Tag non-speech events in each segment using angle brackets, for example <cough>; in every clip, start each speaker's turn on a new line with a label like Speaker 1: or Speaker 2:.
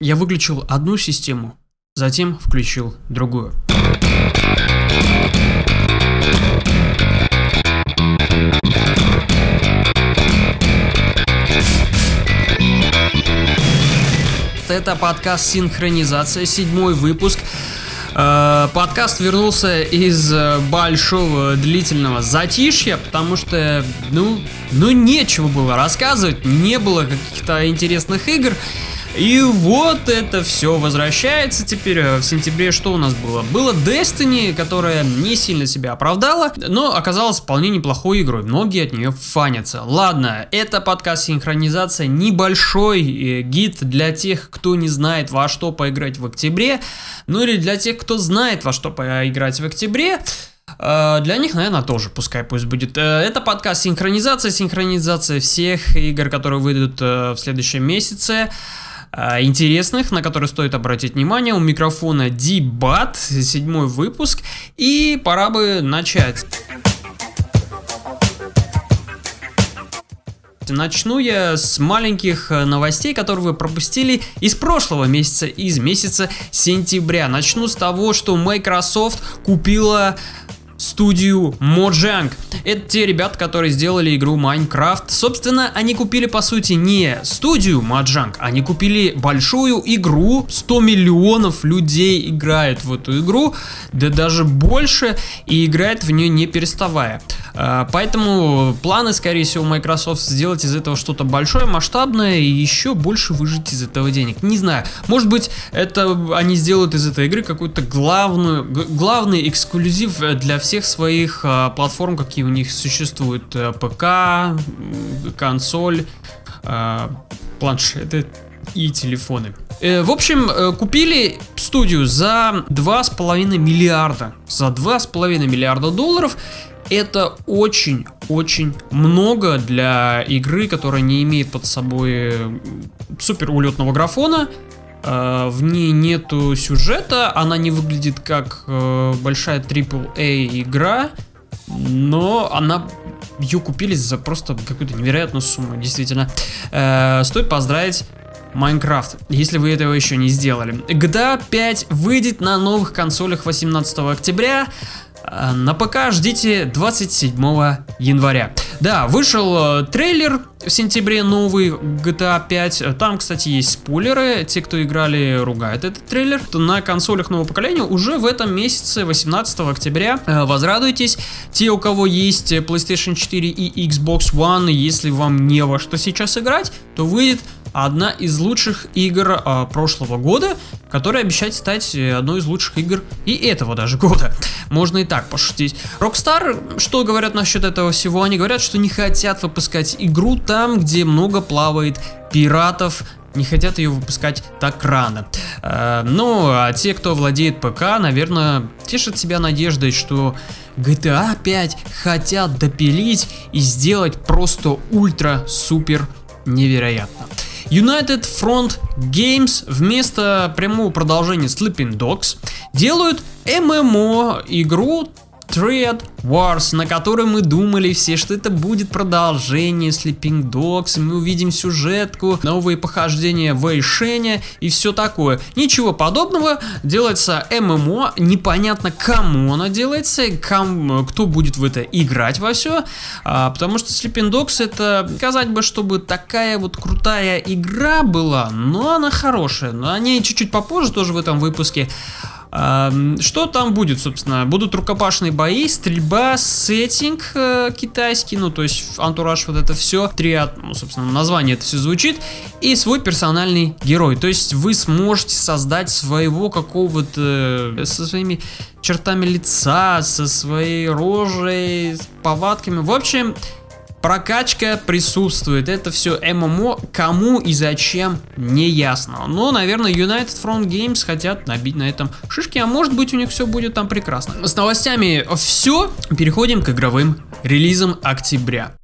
Speaker 1: Я выключил одну систему, затем включил другую. Это подкаст «Синхронизация», седьмой выпуск. Э, Подкаст вернулся из э, большого длительного затишья, потому что, ну, ну нечего было рассказывать, не было каких-то интересных игр. И вот это все возвращается теперь э, в сентябре. Что у нас было? Было Destiny, которая не сильно себя оправдала, но оказалась вполне неплохой игрой. Многие от нее фанятся. Ладно, это подкаст синхронизация, небольшой э, гид для тех, кто не знает во что поиграть в октябре, ну или для тех, кто знает во что поиграть в октябре. Э, Для них, наверное, тоже, пускай пусть будет. Это подкаст синхронизация, синхронизация всех игр, которые выйдут в следующем месяце интересных, на которые стоит обратить внимание. У микрофона Дебат, седьмой выпуск, и пора бы начать. Начну я с маленьких э, новостей, которые вы пропустили из прошлого месяца, из месяца сентября. Начну с того, что Microsoft купила студию Mojang. Это те ребята, которые сделали игру Minecraft. Собственно, они купили, по сути, не студию Mojang, они купили большую игру. 100 миллионов людей играет в эту игру, да даже больше, и играет в нее не переставая. А, Поэтому планы, скорее всего, Microsoft сделать из этого что-то большое, масштабное и еще больше выжить из этого денег. Не знаю, может быть, это они сделают из этой игры какую-то главную, главный эксклюзив э, для всех своих а, платформ, какие у них существуют. Э, ПК, консоль, а, планшеты и телефоны. Э, В общем, э, купили студию за 2,5 миллиарда. За 2,5 миллиарда долларов. Это очень-очень много для игры, которая не имеет под собой супер улетного графона. Э, В ней нету сюжета, она не выглядит как э, большая AAA игра, но она ее купили за просто какую-то невероятную сумму, действительно. Э, стоит поздравить Майнкрафт, если вы этого еще не сделали. GTA 5 выйдет на новых консолях 18 октября. А На ПК ждите 27 января. Да, вышел э, трейлер в сентябре новый GTA 5. Там, кстати, есть спойлеры. Те, кто играли, ругают этот трейлер. На консолях нового поколения уже в этом месяце, 18 октября, э, возрадуйтесь. Те, у кого есть PlayStation 4 и Xbox One, если вам не во что сейчас играть, то выйдет одна из лучших игр а, прошлого года, которая обещает стать э, одной из лучших игр и этого даже <laughs> года. Можно и так пошутить. Rockstar, что говорят насчет этого всего? Они говорят, что не хотят выпускать игру там, где много плавает пиратов, не хотят ее выпускать так рано. Э, Ну, а те, кто владеет ПК, наверное, тешат себя надеждой, что GTA 5 хотят допилить и сделать просто ультра-супер невероятно. United Front Games вместо прямого продолжения Sleeping Dogs делают ММО игру Triad Wars, на которой мы думали все, что это будет продолжение Sleeping Dogs, мы увидим сюжетку, новые похождения Вэйшеня и все такое. Ничего подобного, делается ММО, непонятно кому оно делается, ком- кто будет в это играть во все, а, потому что Sleeping Dogs это, сказать бы, чтобы такая вот крутая игра была, но она хорошая, но о ней чуть-чуть попозже тоже в этом выпуске. Что там будет, собственно? Будут рукопашные бои, стрельба, сеттинг э, китайский, ну, то есть антураж, вот это все, триад, ну, собственно, название это все звучит, и свой персональный герой. То есть вы сможете создать своего какого-то, э, со своими чертами лица, со своей рожей, повадками. В общем, Прокачка присутствует, это все ММО, кому и зачем, не ясно. Но, наверное, United Front Games хотят набить на этом шишки, а может быть у них все будет там прекрасно. С новостями все, переходим к игровым релизам октября.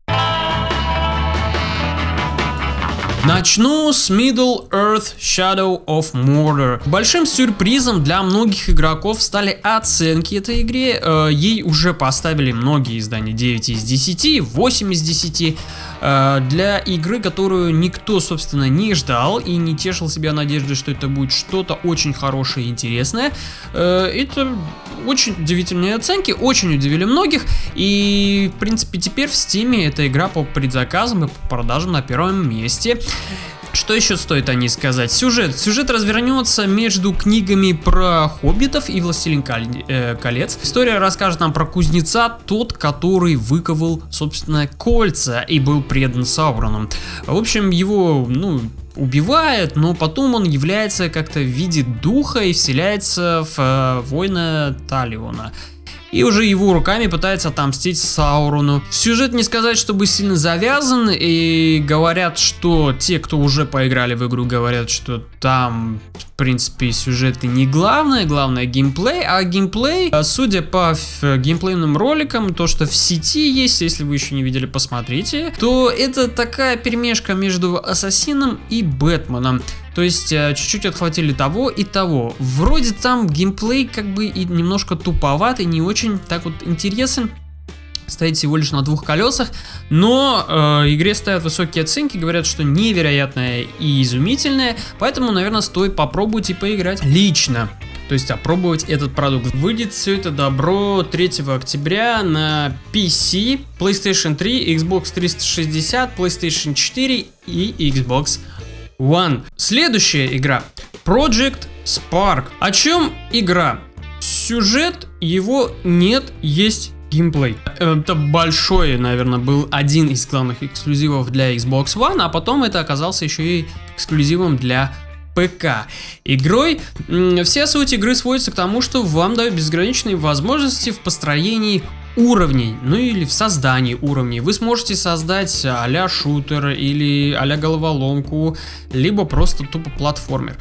Speaker 1: Начну с Middle Earth Shadow of Mordor. Большим сюрпризом для многих игроков стали оценки этой игре. Э, ей уже поставили многие издания 9 из 10, 8 из 10. Э, для игры, которую никто, собственно, не ждал и не тешил себя надеждой, что это будет что-то очень хорошее и интересное. Э, это очень удивительные оценки, очень удивили многих. И, в принципе, теперь в Steam эта игра по предзаказам и по продажам на первом месте. Что еще стоит о ней сказать? Сюжет. Сюжет развернется между книгами про хоббитов и Властелин э, колец. История расскажет нам про кузнеца, тот, который выковал, собственно, кольца и был предан Саурону. В общем, его, ну, убивает, но потом он является как-то в виде духа и вселяется в э, воина Талиона и уже его руками пытается отомстить Саурону. Сюжет не сказать, чтобы сильно завязан, и говорят, что те, кто уже поиграли в игру, говорят, что там, в принципе, сюжеты не главное, главное геймплей, а геймплей, э, судя по геймплейным роликам, то, что в сети есть, если вы еще не видели, посмотрите, то это такая перемешка между Ассасином и Бэтменом. То есть э, чуть-чуть отхватили того и того. Вроде там геймплей как бы и немножко и не очень так вот интересен стоит всего лишь на двух колесах, но э, игре ставят высокие оценки, говорят, что невероятная и изумительная, поэтому, наверное, стоит попробовать и поиграть лично. То есть опробовать этот продукт. Выйдет все это добро 3 октября на PC, PlayStation 3, Xbox 360, PlayStation 4 и Xbox. Следующая игра. Project Spark. О чем игра? Сюжет его нет, есть геймплей. Это большой, наверное, был один из главных эксклюзивов для Xbox One, а потом это оказался еще и эксклюзивом для ПК. Игрой вся суть игры сводится к тому, что вам дают безграничные возможности в построении уровней, ну или в создании уровней. Вы сможете создать а шутер или а головоломку, либо просто тупо платформер.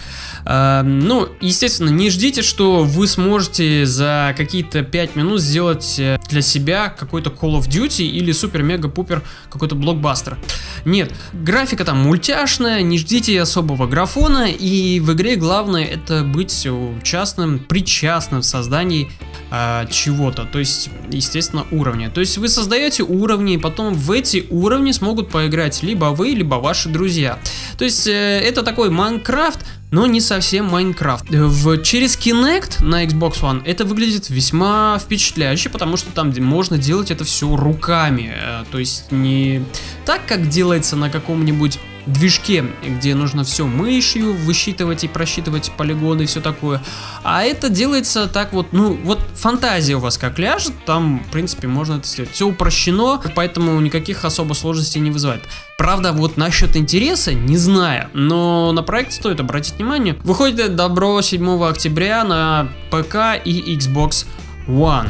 Speaker 1: Э, ну, естественно, не ждите, что вы сможете за какие-то 5 минут сделать э, для себя какой-то Call of Duty или супер-мега-пупер какой-то блокбастер. Нет, графика там мультяшная, не ждите особого графона, и в игре главное это быть участным, причастным в создании э, чего-то, то есть, естественно, уровня. То есть вы создаете уровни, и потом в эти уровни смогут поиграть либо вы, либо ваши друзья. То есть э, это такой Майнкрафт, но не совсем Майнкрафт. В, через Kinect на Xbox One это выглядит весьма впечатляюще, потому что там можно делать это все руками. Э, то есть не так, как делается на каком-нибудь движке, где нужно все мышью высчитывать и просчитывать полигоны и все такое. А это делается так вот, ну, вот фантазия у вас как ляжет, там, в принципе, можно это сделать. Все упрощено, поэтому никаких особо сложностей не вызывает. Правда, вот насчет интереса, не знаю, но на проект стоит обратить внимание. Выходит добро 7 октября на ПК и Xbox One.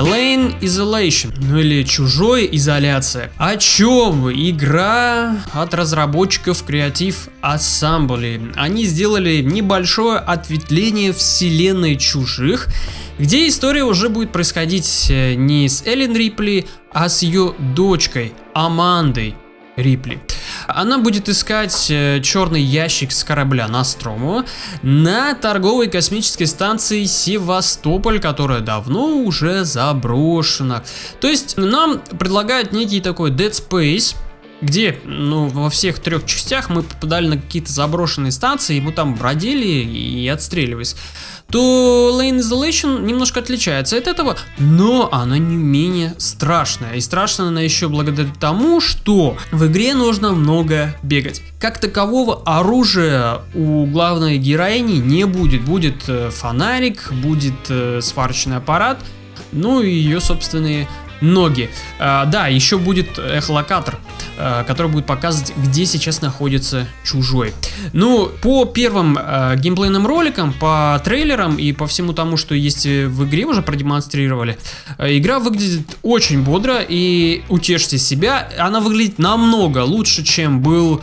Speaker 1: Lane Isolation, ну или чужой изоляция. О чем? Игра от разработчиков Creative Assembly. Они сделали небольшое ответвление вселенной чужих, где история уже будет происходить э, не с Эллен Рипли, а с ее дочкой Амандой Рипли. Она будет искать э, черный ящик с корабля Настрому на торговой космической станции Севастополь, которая давно уже заброшена. То есть нам предлагают некий такой Dead Space, где, ну, во всех трех частях мы попадали на какие-то заброшенные станции, и мы там бродили и отстреливались то Lane Isolation немножко отличается от этого, но она не менее страшная. И страшная она еще благодаря тому, что в игре нужно много бегать. Как такового оружия у главной героини не будет. Будет э, фонарик, будет э, сварочный аппарат, ну и ее собственные ноги. А, да, еще будет эхолокатор, а, который будет показывать, где сейчас находится чужой. Ну, по первым а, геймплейным роликам, по трейлерам и по всему тому, что есть в игре, уже продемонстрировали, игра выглядит очень бодро и утешьте себя, она выглядит намного лучше, чем был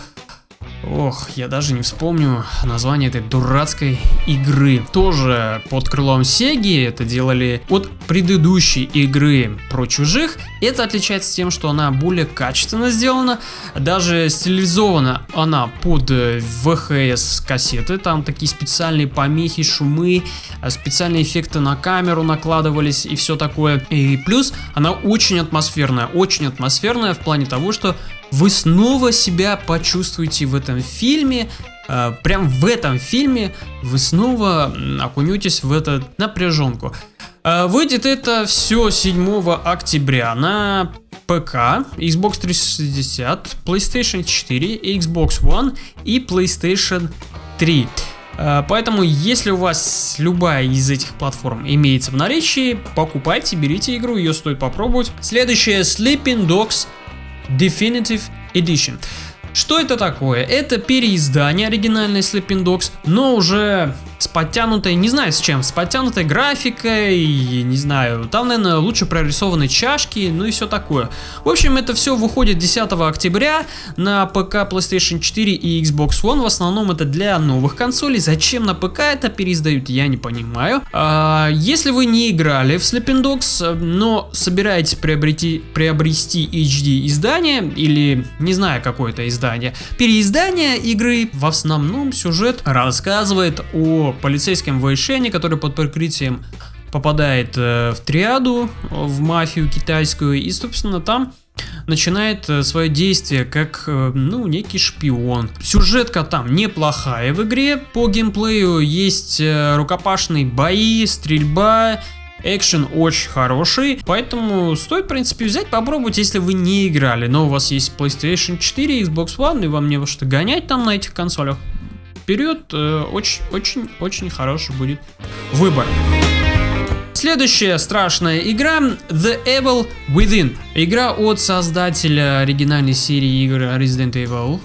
Speaker 1: Ох, я даже не вспомню название этой дурацкой игры. Тоже под крылом Sega это делали от предыдущей игры про чужих. Это отличается тем, что она более качественно сделана. Даже стилизована она под VHS кассеты. Там такие специальные помехи, шумы, специальные эффекты на камеру накладывались и все такое. И плюс она очень атмосферная. Очень атмосферная в плане того, что вы снова себя почувствуете в этом фильме, э, прям в этом фильме вы снова окунетесь в эту напряженку. Э, выйдет это все 7 октября на ПК, Xbox 360, PlayStation 4, Xbox One и PlayStation 3. Э, поэтому, если у вас любая из этих платформ имеется в наличии, покупайте, берите игру, ее стоит попробовать. Следующее Sleeping Dogs Definitive Edition. Что это такое? Это переиздание оригинальной Sleeping Dogs, но уже с подтянутой, не знаю с чем, с подтянутой графикой, не знаю, там, наверное, лучше прорисованы чашки, ну и все такое. В общем, это все выходит 10 октября на ПК, PlayStation 4 и Xbox One, в основном это для новых консолей, зачем на ПК это переиздают, я не понимаю. А, если вы не играли в Sleeping Dogs, но собираетесь приобрети, приобрести HD издание, или не знаю какое-то издание, переиздание игры, в основном сюжет рассказывает о полицейском Вэйшене, который под прикрытием попадает э, в триаду, в мафию китайскую, и, собственно, там начинает э, свое действие как, э, ну, некий шпион. Сюжетка там неплохая в игре, по геймплею есть рукопашные бои, стрельба, экшен очень хороший, поэтому стоит, в принципе, взять, попробовать, если вы не играли, но у вас есть PlayStation 4, Xbox One, и вам не во что гонять там на этих консолях, вперед, очень-очень-очень хороший будет выбор. Следующая страшная игра The Evil Within. Игра от создателя оригинальной серии игр Resident Evil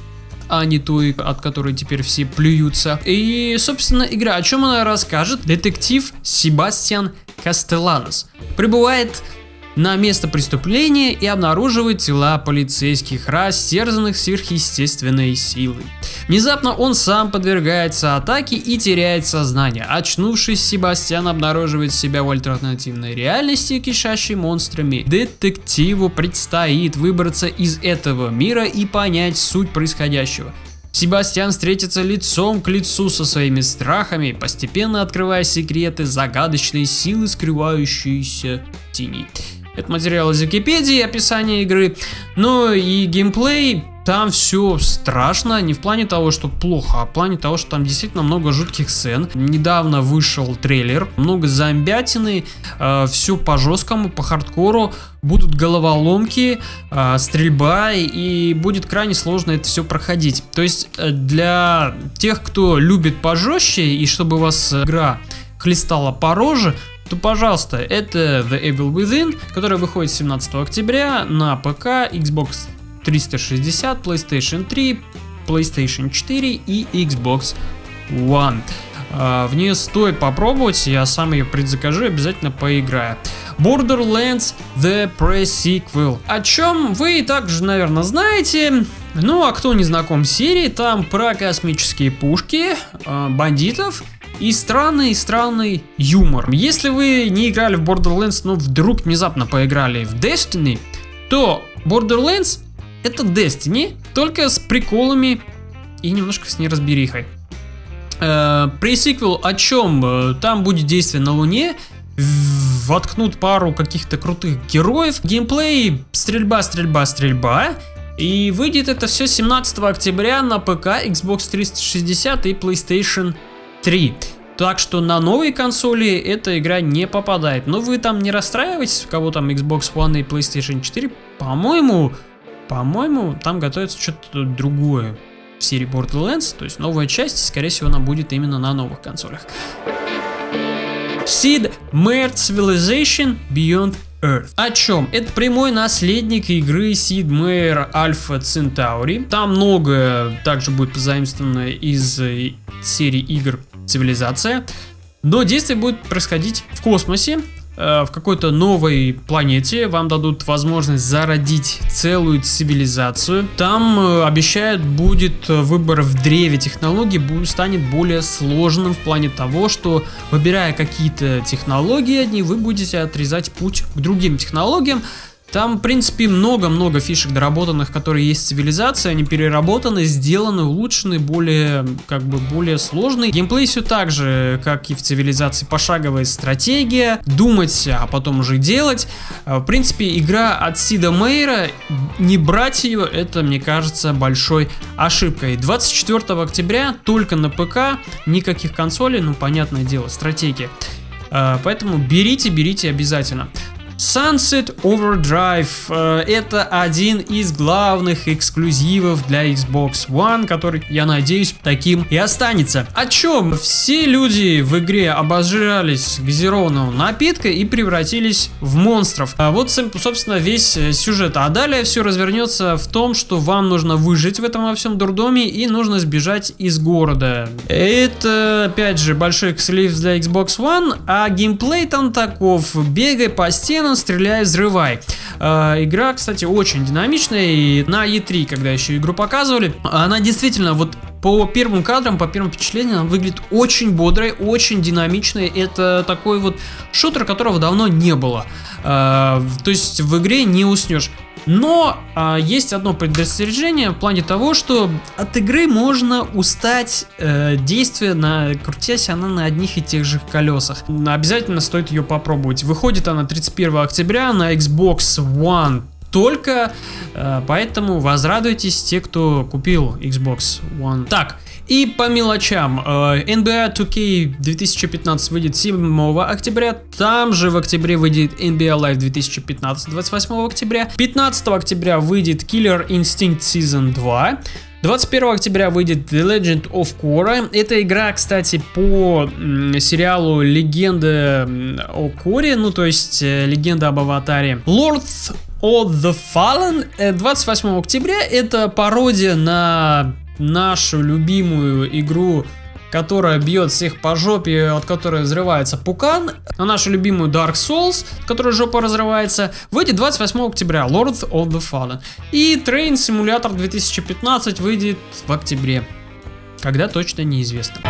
Speaker 1: а не той, от которой теперь все плюются. И, собственно, игра, о чем она расскажет? Детектив Себастьян Кастеланос прибывает на место преступления и обнаруживает тела полицейских, растерзанных сверхъестественной силой. Внезапно он сам подвергается атаке и теряет сознание. Очнувшись, Себастьян обнаруживает себя в альтернативной реальности, кишащей монстрами. Детективу предстоит выбраться из этого мира и понять суть происходящего. Себастьян встретится лицом к лицу со своими страхами, постепенно открывая секреты загадочной силы, скрывающейся в тени. Это материал из Википедии, описание игры. Ну и геймплей, там все страшно, не в плане того, что плохо, а в плане того, что там действительно много жутких сцен. Недавно вышел трейлер, много зомбятины, э, все по жесткому, по хардкору, будут головоломки, э, стрельба и будет крайне сложно это все проходить. То есть э, для тех, кто любит пожестче и чтобы у вас игра хлестала по роже, то пожалуйста, это The Evil Within, который выходит 17 октября на ПК, Xbox 360, PlayStation 3, PlayStation 4 и Xbox One. А, в нее стоит попробовать, я сам ее предзакажу, обязательно поиграю. Borderlands The Pre-Sequel. О чем вы также, наверное, знаете. Ну, а кто не знаком с серией, там про космические пушки, а, бандитов и странный-странный юмор. Если вы не играли в Borderlands, но вдруг внезапно поиграли в Destiny, то Borderlands это Destiny, только с приколами и немножко с неразберихой. Э, пресиквел о чем? Э, там будет действие на Луне, воткнут пару каких-то крутых героев, геймплей, стрельба, стрельба, стрельба. И выйдет это все 17 октября на ПК, Xbox 360 и PlayStation 3. Так что на новые консоли эта игра не попадает. Но вы там не расстраивайтесь, у кого там Xbox One и PlayStation 4. По-моему, по-моему, там готовится что-то другое в серии Borderlands. То есть новая часть, скорее всего, она будет именно на новых консолях. Seed Meir Civilization Beyond Earth. О чем? Это прямой наследник игры Sid Meier Alpha Centauri. Там многое также будет позаимствовано из э, серии игр Цивилизация. Но действие будет происходить в космосе. э, в какой-то новой планете, вам дадут возможность зародить целую цивилизацию. Там э, обещают будет выбор в древе технологий станет более сложным в плане того, что выбирая какие-то технологии одни, вы будете отрезать путь к другим технологиям, там, в принципе, много-много фишек доработанных, которые есть в цивилизации, они переработаны, сделаны, улучшены, более, как бы, более сложные. Геймплей все так же, как и в цивилизации, пошаговая стратегия, думать, а потом уже делать. А, в принципе, игра от Сида Мейра, не брать ее, это, мне кажется, большой ошибкой. 24 октября только на ПК, никаких консолей, ну, понятное дело, стратегия. А, поэтому берите, берите обязательно. Sunset Overdrive э, это один из главных эксклюзивов для Xbox One, который, я надеюсь, таким и останется. О чем? Все люди в игре обожрались газированного напитка и превратились в монстров. А вот, собственно, весь э, сюжет. А далее все развернется в том, что вам нужно выжить в этом во всем дурдоме и нужно сбежать из города. Это, опять же, большой эксклюзив для Xbox One, а геймплей там таков. Бегай по стенам Кэнон, стреляй, взрывай. Э, игра, кстати, очень динамичная, и на E3, когда еще игру показывали, она действительно вот по первым кадрам, по первым впечатлениям, она выглядит очень бодрой, очень динамичной. Это такой вот шутер, которого давно не было. Э, то есть в игре не уснешь. Но а, есть одно предостережение в плане того, что от игры можно устать э, действия, на, крутясь она на одних и тех же колесах. Обязательно стоит ее попробовать. Выходит она 31 октября на Xbox One только, э, поэтому возрадуйтесь те, кто купил Xbox One. Так, и по мелочам, NBA 2K 2015 выйдет 7 октября, там же в октябре выйдет NBA Live 2015 28 октября, 15 октября выйдет Killer Instinct Season 2, 21 октября выйдет The Legend of Korra. Это игра, кстати, по сериалу Легенда о Коре, ну то есть э, Легенда об Аватаре. Lord of the Fallen 28 э, октября это пародия на нашу любимую игру, которая бьет всех по жопе, от которой взрывается пукан, на нашу любимую Dark Souls, которая жопа разрывается, выйдет 28 октября Lord of the Fallen. И Train Simulator 2015 выйдет в октябре. Когда точно неизвестно.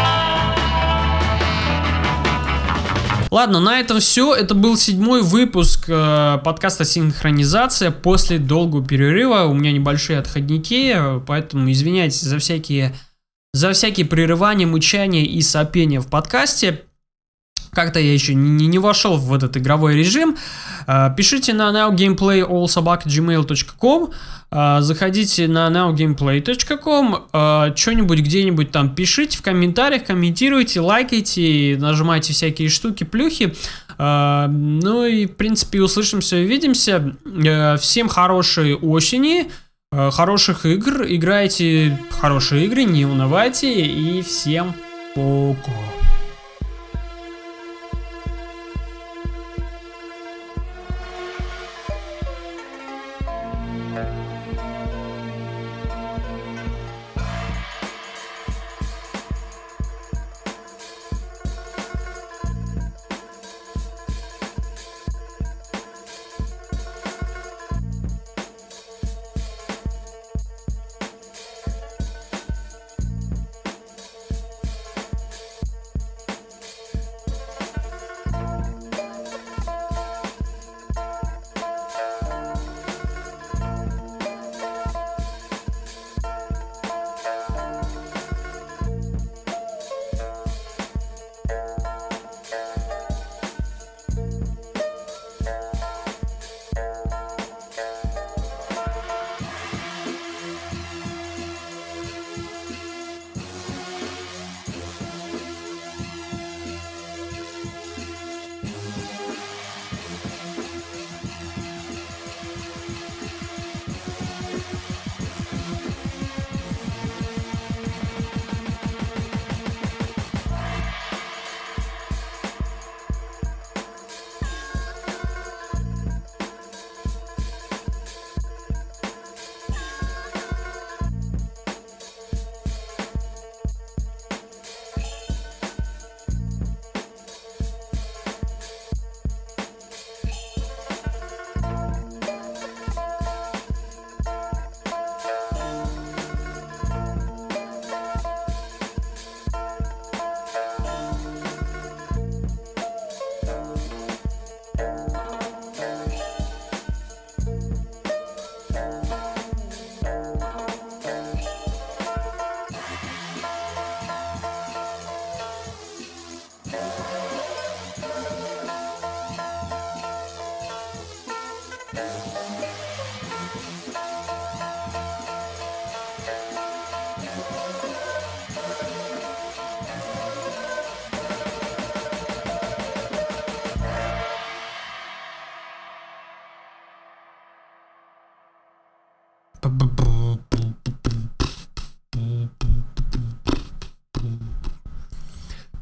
Speaker 1: Ладно, на этом все. Это был седьмой выпуск э, подкаста «Синхронизация» после долгого перерыва. У меня небольшие отходники, поэтому извиняйтесь за всякие, за всякие прерывания, мычания и сопения в подкасте. Как-то я еще не, не вошел в этот игровой режим. Э, пишите на nowgameplayallsobaka.gmail.com э, Заходите на nowgameplay.com э, Что-нибудь где-нибудь там пишите в комментариях, комментируйте, лайкайте, нажимайте всякие штуки, плюхи. Ну и, в принципе, услышимся, увидимся. Всем хорошей осени, хороших игр. Играйте хорошие игры, не унывайте. И всем пока.